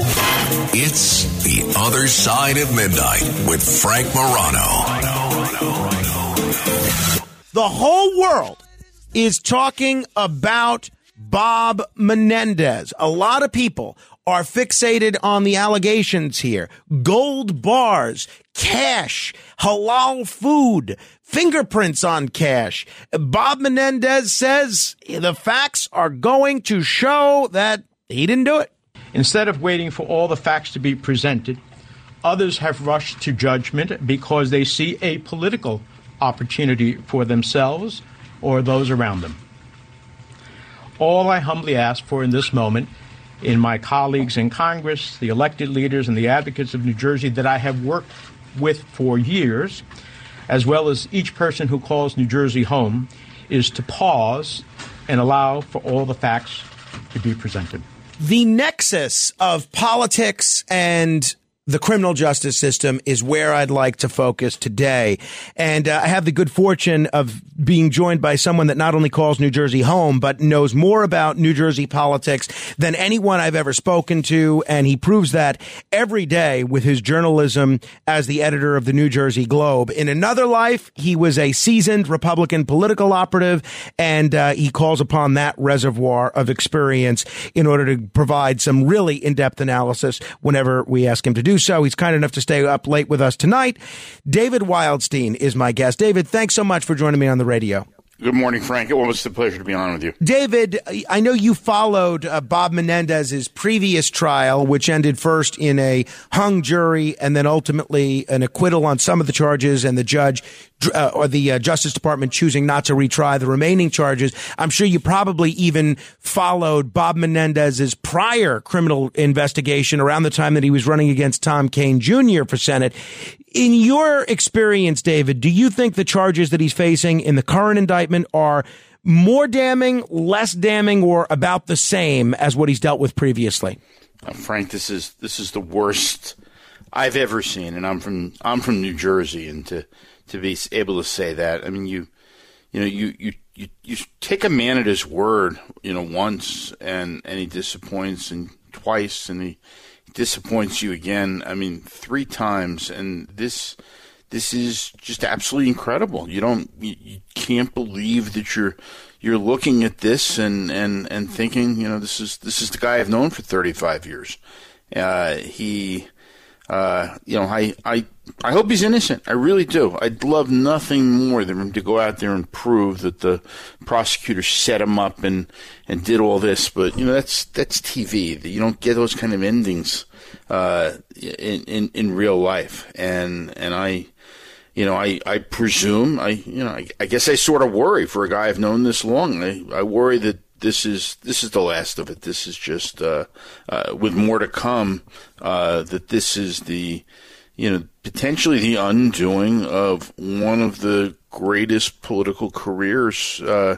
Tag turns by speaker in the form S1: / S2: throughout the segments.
S1: It's The Other Side of Midnight with Frank Morano.
S2: The whole world is talking about Bob Menendez. A lot of people are fixated on the allegations here. Gold bars, cash, halal food, fingerprints on cash. Bob Menendez says the facts are going to show that he didn't do it.
S3: Instead of waiting for all the facts to be presented, others have rushed to judgment because they see a political opportunity for themselves or those around them. All I humbly ask for in this moment, in my colleagues in Congress, the elected leaders, and the advocates of New Jersey that I have worked with for years, as well as each person who calls New Jersey home, is to pause and allow for all the facts to be presented.
S2: The nexus of politics and the criminal justice system is where I'd like to focus today. And uh, I have the good fortune of being joined by someone that not only calls New Jersey home, but knows more about New Jersey politics than anyone I've ever spoken to. And he proves that every day with his journalism as the editor of the New Jersey Globe. In another life, he was a seasoned Republican political operative, and uh, he calls upon that reservoir of experience in order to provide some really in-depth analysis whenever we ask him to do so. He's kind enough to stay up late with us tonight. David Wildstein is my guest. David, thanks so much for joining me on the radio.
S4: Good morning, Frank. It was a pleasure to be on with you.
S2: David, I know you followed uh, Bob Menendez's previous trial, which ended first in a hung jury and then ultimately an acquittal on some of the charges and the judge uh, or the uh, Justice Department choosing not to retry the remaining charges. I'm sure you probably even followed Bob Menendez's prior criminal investigation around the time that he was running against Tom Kean Jr. for Senate. In your experience, David, do you think the charges that he's facing in the current indictment are more damning, less damning, or about the same as what he's dealt with previously?
S4: Frank, this is this is the worst I've ever seen, and I'm from I'm from New Jersey, and to to be able to say that, I mean, you you know, you you you, you take a man at his word, you know, once, and and he disappoints, and twice, and he disappoints you again. I mean, three times, and this this is just absolutely incredible. You don't you, you can't believe that you're you're looking at this and and and thinking, you know, this is this is the guy I've known for 35 years. Uh, he uh, you know, I, I, I hope he's innocent. I really do. I'd love nothing more than him to go out there and prove that the prosecutor set him up and, and did all this. But, you know, that's, that's TV. You don't get those kind of endings, uh, in, in, in real life. And, and I, you know, I, I presume, I, you know, I, I guess I sort of worry for a guy I've known this long. I, I worry that this is this is the last of it. This is just uh, uh, with more to come. Uh, that this is the you know potentially the undoing of one of the greatest political careers uh,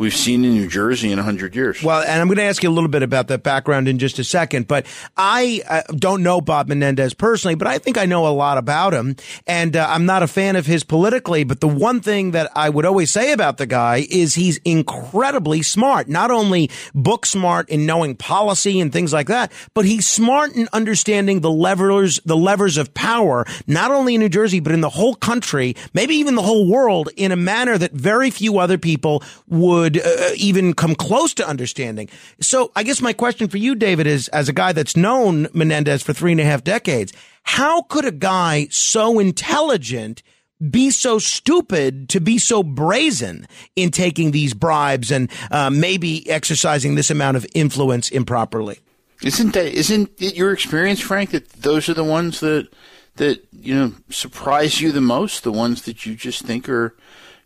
S4: we've seen in New Jersey in 100 years.
S2: Well, and I'm going to ask you a little bit about that background in just a second, but I uh, don't know Bob Menendez personally, but I think I know a lot about him. And uh, I'm not a fan of his politically, but the one thing that I would always say about the guy is he's incredibly smart, not only book smart in knowing policy and things like that, but he's smart in understanding the levers, the levers of power, not only in New Jersey, but in the whole country, maybe even the whole world in a manner that very few other people would would uh, even come close to understanding. So I guess my question for you, David, is as a guy that's known Menendez for three and a half decades, how could a guy so intelligent be so stupid to be so brazen in taking these bribes and uh, maybe exercising this amount of influence improperly?
S4: Isn't that isn't it your experience, Frank, that those are the ones that that you know surprise you the most, the ones that you just think are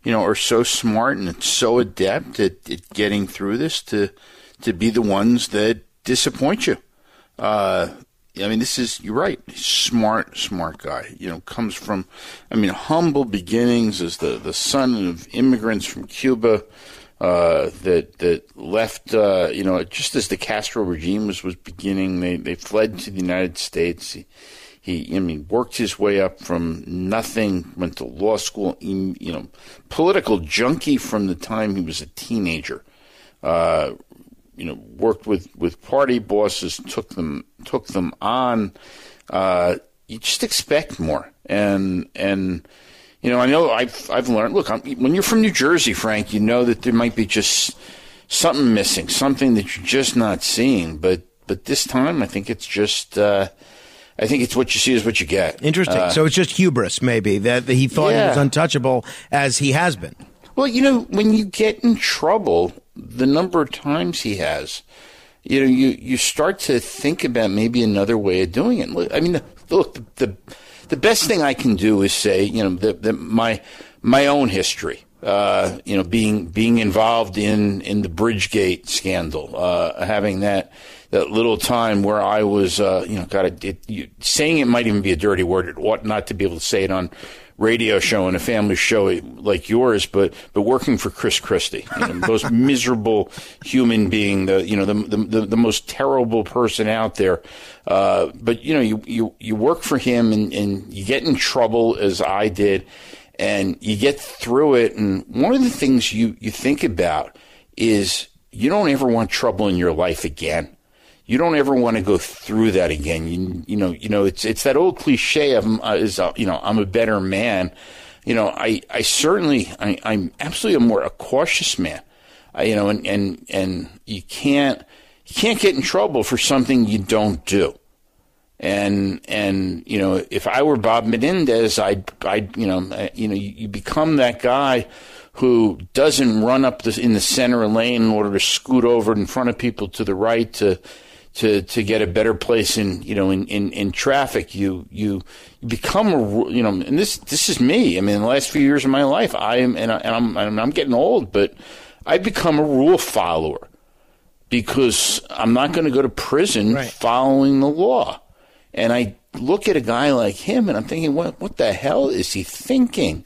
S4: you know, are so smart and so adept at, at getting through this to to be the ones that disappoint you. Uh, I mean, this is, you're right. Smart, smart guy. You know, comes from, I mean, humble beginnings as the, the son of immigrants from Cuba, uh, that, that left, uh, you know, just as the Castro regime was, was beginning, they, they fled to the United States. He, he, I mean, worked his way up from nothing, went to law school, you know, political junkie from the time he was a teenager. Uh, you know, worked with, with party bosses, took them took them on. Uh, you just expect more, and and you know, I know I've I've learned. Look, I'm, when you're from New Jersey, Frank, you know that there might be just something missing, something that you're just not seeing. But but this time, I think it's just. Uh, I think it's what you see is what you get.
S2: Interesting. Uh, so it's just hubris, maybe that, he thought yeah. he was untouchable, as he has been.
S4: Well, you know, when you get in trouble, the number of times he has, you know, you, you start to think about maybe another way of doing it. I mean, look, the, the, the best thing I can do is say, you know, that, that my, my own history, uh, you know, being, being involved in, in the Bridgegate scandal, uh, having that, that little time where I was, uh, you know, God, it, you, saying it might even be a dirty word. It ought not to be able to say it on radio show and a family show like yours, but but working for Chris Christie, you know, most miserable human being, the you know the the, the most terrible person out there. Uh, but you know you, you you work for him and, and you get in trouble as I did, and you get through it. And one of the things you you think about is you don't ever want trouble in your life again you don't ever want to go through that again. You, you know, you know, it's, it's that old cliche of, uh, is, uh, you know, I'm a better man. You know, I, I certainly, I, I'm absolutely a more, a cautious man. I, you know, and, and, and you can't, you can't get in trouble for something you don't do. And, and, you know, if I were Bob Menendez, I'd, I'd, you know, uh, you know, you, you become that guy who doesn't run up the, in the center lane in order to scoot over in front of people to the right to, to to get a better place in you know in, in, in traffic. You you become a you know and this this is me. I mean the last few years of my life I am and, I, am I'm, I'm getting old but I become a rule follower because I'm not going to go to prison right. following the law. And I look at a guy like him and I'm thinking what what the hell is he thinking?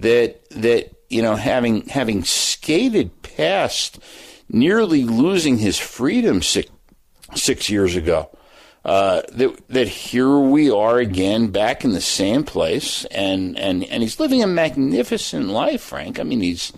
S4: That that you know having having skated past nearly losing his freedom six six years ago. Uh, that that here we are again back in the same place and and and he's living a magnificent life frank i mean he's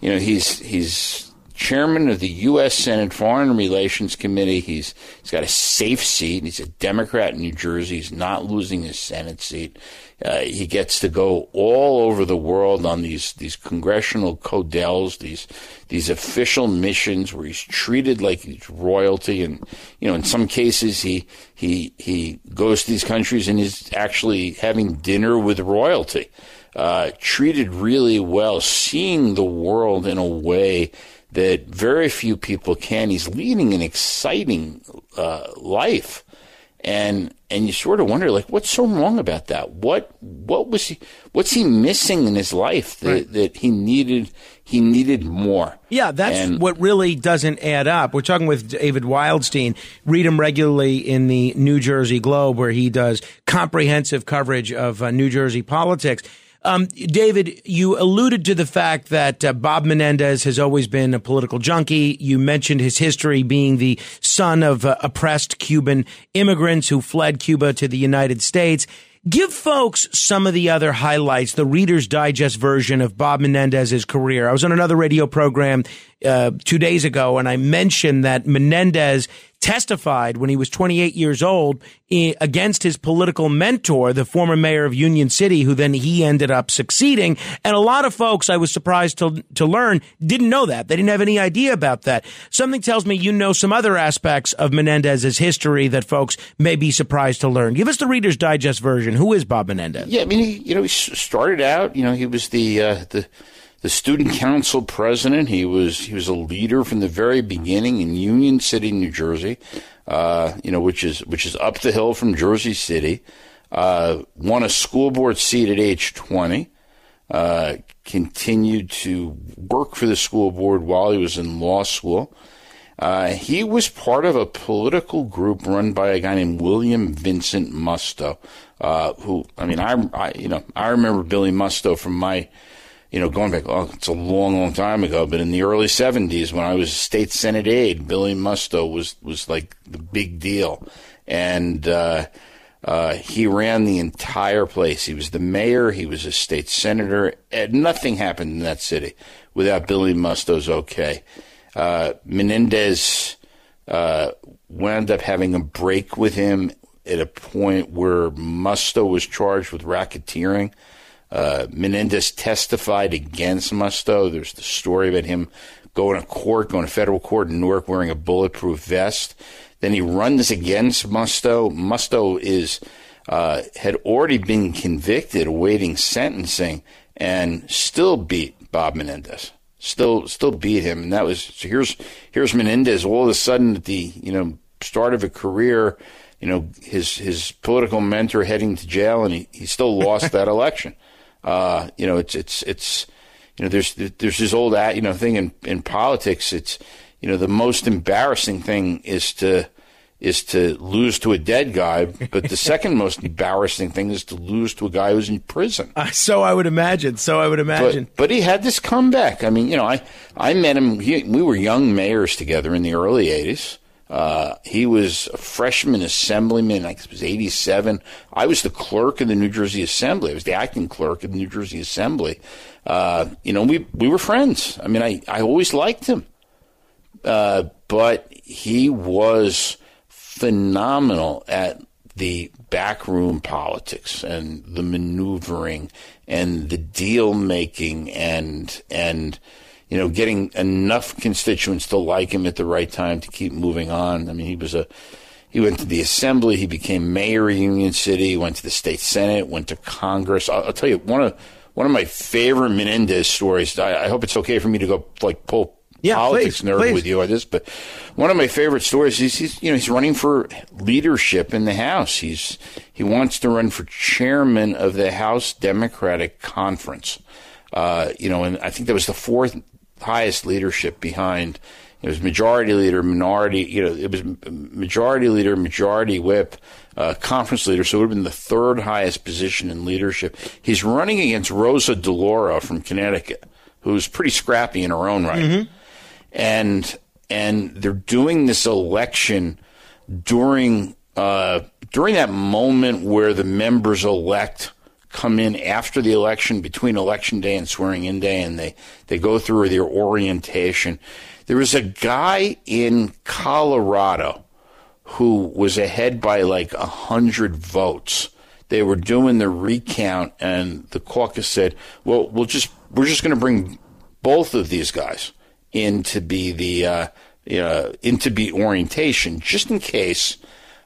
S4: you know he's he's chairman of the U.S. Senate Foreign Relations Committee. He's he's got a safe seat. He's a Democrat in New Jersey. He's not losing his Senate seat. Uh, he gets to go all over the world on these these congressional codels, these these official missions where he's treated like he's royalty, and you know, in some cases he he he goes to these countries and is actually having dinner with royalty. Uh, treated really well, seeing the world in a way that very few people can. He's leading an exciting uh, life, and and you sort of wonder like, what's so wrong about that? What what was he? What's he missing in his life that, right. that he needed? He needed more.
S2: Yeah, that's and, what really doesn't add up. We're talking with David Wildstein. Read him regularly in the New Jersey Globe, where he does comprehensive coverage of uh, New Jersey politics. Um, David, you alluded to the fact that uh, Bob Menendez has always been a political junkie. You mentioned his history being the son of uh, oppressed Cuban immigrants who fled Cuba to the United States. Give folks some of the other highlights, the Reader's Digest version of Bob Menendez's career. I was on another radio program uh, two days ago, and I mentioned that Menendez testified when he was 28 years old against his political mentor, the former mayor of Union City, who then he ended up succeeding. And a lot of folks, I was surprised to, to learn, didn't know that. They didn't have any idea about that. Something tells me you know some other aspects of Menendez's history that folks may be surprised to learn. Give us the Reader's Digest version. Who is Bob Menendez?
S4: Yeah, I mean, he, you know, he started out, you know, he was the, uh, the, the student council president. He was he was a leader from the very beginning in Union City, New Jersey, uh, you know, which is which is up the hill from Jersey City. Uh, won a school board seat at age twenty. Uh, continued to work for the school board while he was in law school. Uh, he was part of a political group run by a guy named William Vincent Musto, uh, who, I mean, I, I, you know, I remember Billy Musto from my, you know, going back, oh, it's a long, long time ago, but in the early 70s when I was state senate aide, Billy Musto was, was like the big deal. And, uh, uh, he ran the entire place. He was the mayor. He was a state senator. And nothing happened in that city without Billy Musto's okay. Uh, Menendez uh, wound up having a break with him at a point where Musto was charged with racketeering. Uh, Menendez testified against Musto. There's the story about him going to court, going to federal court in Newark wearing a bulletproof vest. Then he runs against Musto. Musto is uh, had already been convicted, awaiting sentencing, and still beat Bob Menendez. Still, still beat him, and that was so. Here's here's Menendez. All of a sudden, at the you know start of a career, you know his his political mentor heading to jail, and he, he still lost that election. Uh, you know, it's it's it's you know there's there's this old you know thing in in politics. It's you know, the most embarrassing thing is to is to lose to a dead guy, but the second most embarrassing thing is to lose to a guy who's in prison.
S2: Uh, so I would imagine. So I would imagine.
S4: But, but he had this comeback. I mean, you know, I I met him. He, we were young mayors together in the early '80s. Uh, he was a freshman assemblyman. I it was 87. I was the clerk of the New Jersey Assembly. I was the acting clerk of the New Jersey Assembly. Uh, you know, we, we were friends. I mean, I, I always liked him. Uh, but he was phenomenal at the backroom politics and the maneuvering and the deal making and and you know getting enough constituents to like him at the right time to keep moving on. I mean, he was a he went to the assembly, he became mayor of Union City, went to the state senate, went to Congress. I'll, I'll tell you one of one of my favorite Menendez stories. I, I hope it's okay for me to go like pull yeah, politics
S2: please,
S4: nerd
S2: please.
S4: with you on this, but one of my favorite stories is he's you know he's running for leadership in the House. He's he wants to run for chairman of the House Democratic Conference. Uh, you know, and I think that was the fourth highest leadership behind. It was majority leader, minority. You know, it was majority leader, majority whip, uh, conference leader. So it would have been the third highest position in leadership. He's running against Rosa DeLauro from Connecticut, who's pretty scrappy in her own right. Mm-hmm and and they're doing this election during uh, during that moment where the members elect come in after the election, between election day and swearing in day, and they they go through their orientation. There was a guy in Colorado who was ahead by like a hundred votes. They were doing the recount, and the caucus said, "Well, we'll just we're just going to bring both of these guys." in to be the uh, uh, in to be orientation, just in case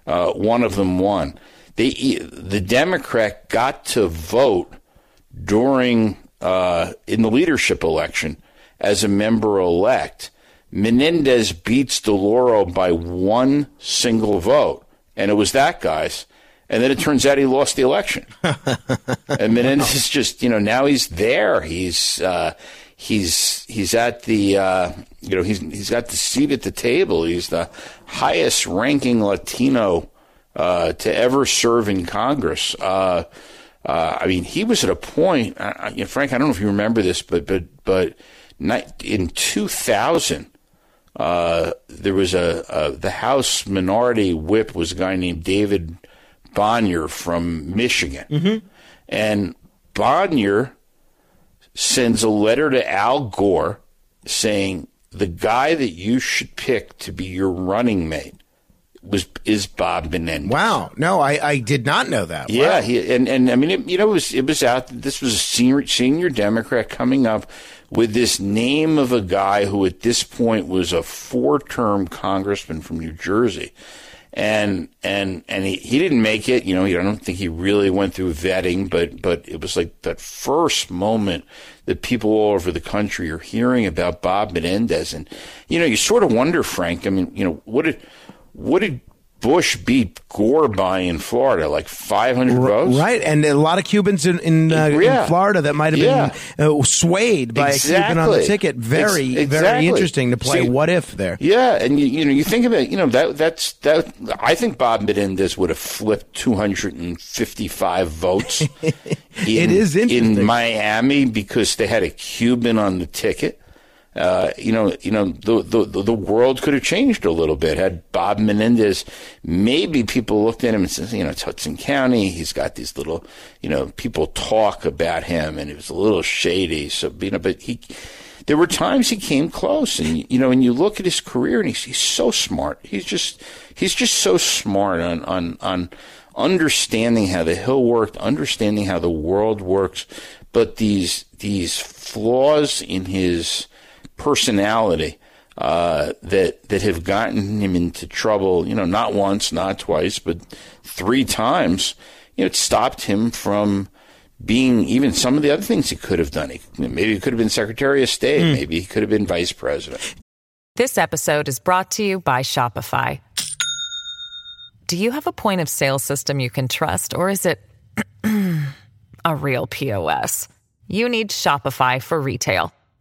S4: uh, one of them won. They, the Democrat got to vote during uh, in the leadership election as a member elect. Menendez beats DeLauro by one single vote, and it was that guy's. And then it turns out he lost the election. and Menendez is just, you know, now he's there. He's uh, he's he's at the uh, you know he's he's got the seat at the table. He's the highest ranking Latino uh, to ever serve in Congress. Uh, uh I mean, he was at a point. you know, Frank, I don't know if you remember this, but but but in 2000. Uh, there was a, a the House Minority Whip was a guy named David Bonior from Michigan,
S2: mm-hmm.
S4: and Bonior sends a letter to Al Gore saying the guy that you should pick to be your running mate was is Bob Menendez.
S2: Wow, no, I, I did not know that.
S4: Yeah,
S2: wow.
S4: he, and and I mean, it, you know, it was it was out. This was a senior senior Democrat coming up with this name of a guy who at this point was a four term congressman from New Jersey and and and he, he didn't make it. You know, I don't think he really went through vetting, but but it was like that first moment that people all over the country are hearing about Bob Menendez, and you know, you sort of wonder, Frank. I mean, you know, what did what did Bush beat Gore by in Florida, like 500 votes.
S2: Right, and a lot of Cubans in in, uh,
S4: Yeah.
S2: in Florida that might have
S4: Yeah.
S2: been uh, swayed by a Cuban on the ticket. Very,
S4: Ex-
S2: very interesting to play
S4: See-
S2: what if there.
S4: Yeah, and you, you know, you think about you know that that's that. I think Bob Menendez would have flipped 255 votes. in,
S2: It is interesting.
S4: in Miami because they had a Cuban on the ticket. Uh, you know, you know, the, the the world could have changed a little bit had Bob Menendez. Maybe people looked at him and said, you know, it's Hudson County. He's got these little, you know, people talk about him, and it was a little shady. So, you know, but he, there were times he came close, and you know, and you look at his career, and he's he's so smart. He's just he's just so smart on on on understanding how the hill worked, understanding how the world works, but these these flaws in his personality uh, that that have gotten him into trouble. You know, not once, not twice, but three times. You know, it stopped him from being even some of the other things he could have done. He, maybe he could have been Secretary of State. Maybe he could have been Vice President.
S5: This episode is brought to you by Shopify. Do you have a point of sale system you can trust, or is it a real POS? You need Shopify for retail.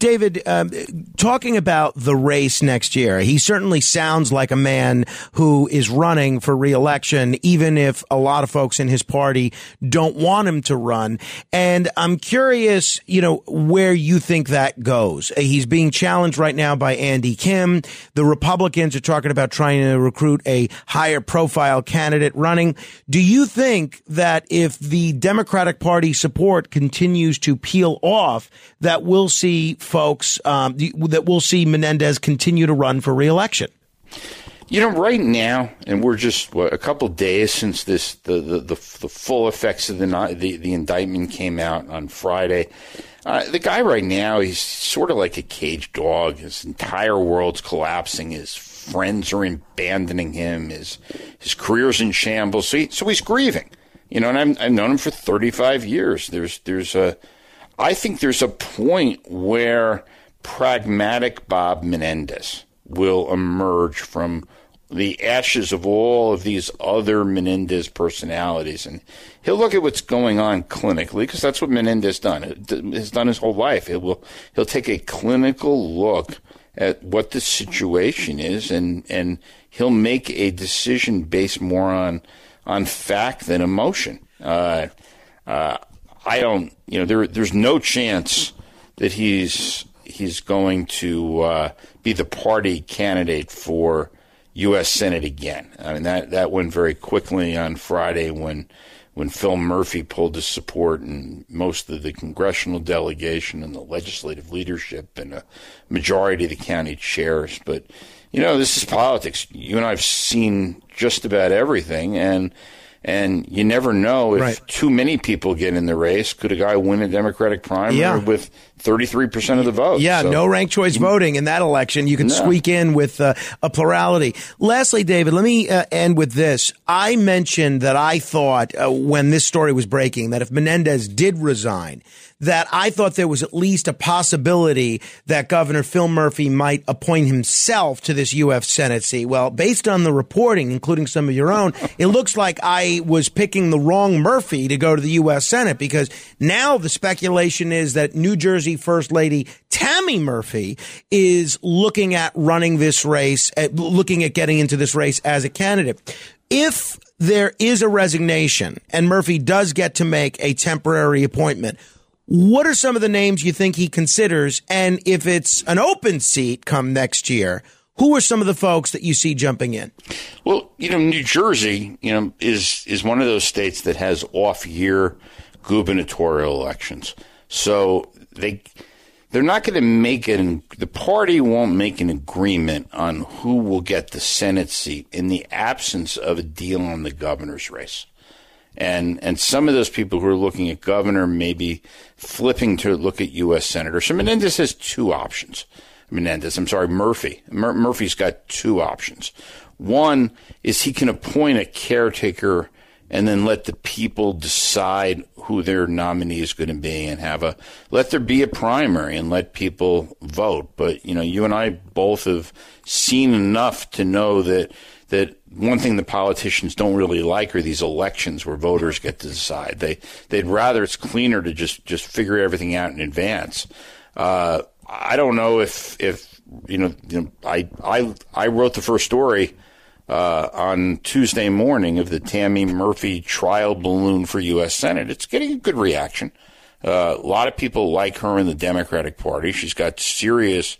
S2: David, um, talking about the race next year, he certainly sounds like a man who is running for reelection, even if a lot of folks in his party don't want him to run. And I'm curious, you know, where you think that goes. He's being challenged right now by Andy Kim. The Republicans are talking about trying to recruit a higher profile candidate running. Do you think that if the Democratic Party support continues to peel off, that we'll see folks um, that we'll see Menendez continue to run for reelection?
S4: You know, right now, and we're just what, a couple days since this the, the, the, the full effects of the, the the indictment came out on Friday. Uh, the guy right now, he's sort of like a caged dog. His entire world's collapsing. His friends are abandoning him. His his career's in shambles. So, he, so he's grieving. You know, and I'm, I've known him for 35 years. There's there's a, I think there's a point where pragmatic Bob Menendez will emerge from the ashes of all of these other Menendez personalities, and he'll look at what's going on clinically because that's what Menendez done has done his whole life. It will he'll take a clinical look at what the situation is, and and he'll make a decision based more on on fact than emotion. Uh, uh, I don't, you know, there there's no chance that he's he's going to uh, be the party candidate for U.S. Senate again. I mean that that went very quickly on Friday when when Phil Murphy pulled his support and most of the congressional delegation and the legislative leadership and a majority of the county chairs. But you know, this is politics. You and I've seen just about everything, and and you never know if
S2: Right.
S4: too many people get in the race. Could a guy win a Democratic primary
S2: Yeah.
S4: with 33% of the vote?
S2: Yeah,
S4: So-
S2: no ranked choice voting in that election. You can
S4: No.
S2: squeak in with uh, a plurality. Lastly, David, let me uh, end with this. I mentioned that I thought uh, when this story was breaking that if Menendez did resign, that I thought there was at least a possibility that Governor Phil Murphy might appoint himself to this U.S. Senate seat. Well, based on the reporting, including some of your own, it looks like I was picking the wrong Murphy to go to the U.S. Senate because now the speculation is that New Jersey First Lady Tammy Murphy is looking at running this race, looking at getting into this race as a candidate. If there is a resignation and Murphy does get to make a temporary appointment, What are some of the names you think he considers? And if it's an open seat come next year, who are some of the folks that you see jumping in?
S4: Well, you know, New Jersey, you know, is is one of those states that has off year gubernatorial elections. So they they're not going to make an the party won't make an agreement on who will get the Senate seat in the absence of a deal on the governor's race. And and some of those people who are looking at governor may be flipping to look at U.S. senator. So Menendez has two options. Menendez, I'm sorry, Murphy. Mur- Murphy's got two options. One is he can appoint a caretaker and then let the people decide who their nominee is going to be and have a let there be a primary and let people vote. But you know, you and I both have seen enough to know that that one thing the politicians don't really like are these elections where voters get to decide. They they'd rather it's cleaner to just just figure everything out in advance. Uh, I don't know if if you know, you know I I I wrote the first story uh, on Tuesday morning of the Tammy Murphy trial balloon for U.S. Senate. It's getting a good reaction. Uh, a lot of people like her in the Democratic Party. She's got serious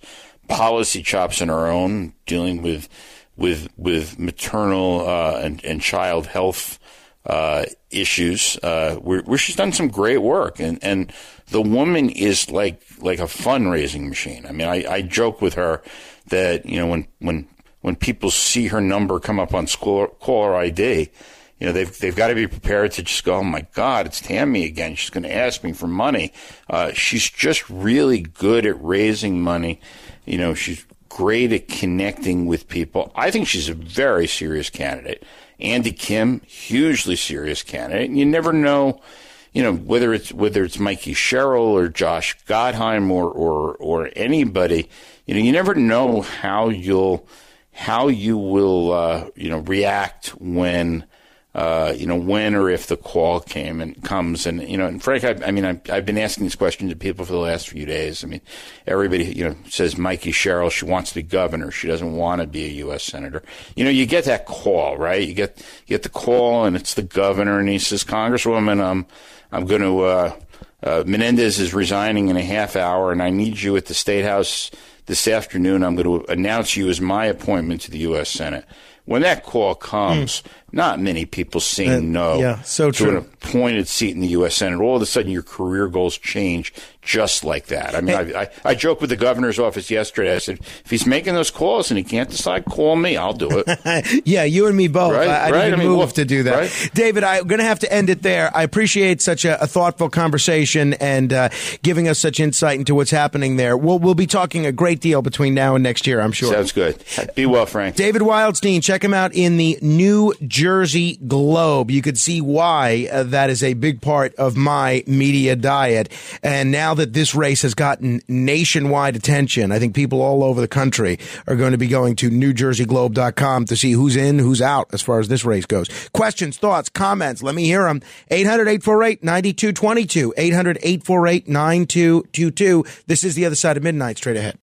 S4: policy chops in her own, dealing with with with maternal uh, and, and child health uh, issues, uh, where, she's done some great work, and and the woman is like like a fundraising machine. I mean, I, I joke with her that you know when when when people see her number come up on caller ID, you know, they've, they've got to be prepared to just go, oh my God, it's Tammy again. She's going to ask me for money. Uh, she's just really good at raising money. You know, she's great at connecting with people. I think she's a very serious candidate. Andy Kim, hugely serious candidate. And you never know, you know, whether it's, whether it's Mikey Sherrill or Josh Gottheim or, or, or anybody, you know, you never know how you'll, how you will, uh, you know, react when, uh, you know, when or if the call came and comes. And, you know, and Frank, I, I mean, I've, I've, been asking this question to people for the last few days. I mean, everybody, you know, says Mikey Sherrill, she wants to be governor. She doesn't want to be a U.S. senator. You know, you get that call, right? You get, you get the call and it's the governor and he says, Congresswoman, um, I'm going to, uh, uh, Menendez is resigning in a half hour and I need you at the State House this afternoon, I'm going to announce you as my appointment to the U.S. Senate. When that call comes, mm. not many people saying uh, no
S2: yeah, so
S4: to
S2: true.
S4: an appointed seat in the U.S. Senate. All of a sudden, your career goals change just like that. I mean. I, I, I joked with the governor's office yesterday. I said, if he's making those calls and he can't decide, call me. I'll do it.
S2: yeah, you and me both.
S4: Right,
S2: I, I
S4: right?
S2: didn't
S4: I mean,
S2: move
S4: well,
S2: to do that.
S4: Right?
S2: David, I'm going to have to end it there. I appreciate such a, a thoughtful conversation and uh, giving us such insight into what's happening there. We'll, we'll be talking a great deal between now and next year, I'm sure.
S4: Sounds good. Be well, Frank.
S2: David Wildstein, check him out in the New Jersey Globe. You could see why uh, that is a big part of my media diet. And now that this race has gotten nationwide attention, I think people all over the country are going to be going to NewJerseyGlobe.com to see who's in, who's out as far as this race goes. Questions, thoughts, comments, let me hear them. 800-848-9222. 800-848-9222. This is the other side of midnight straight ahead.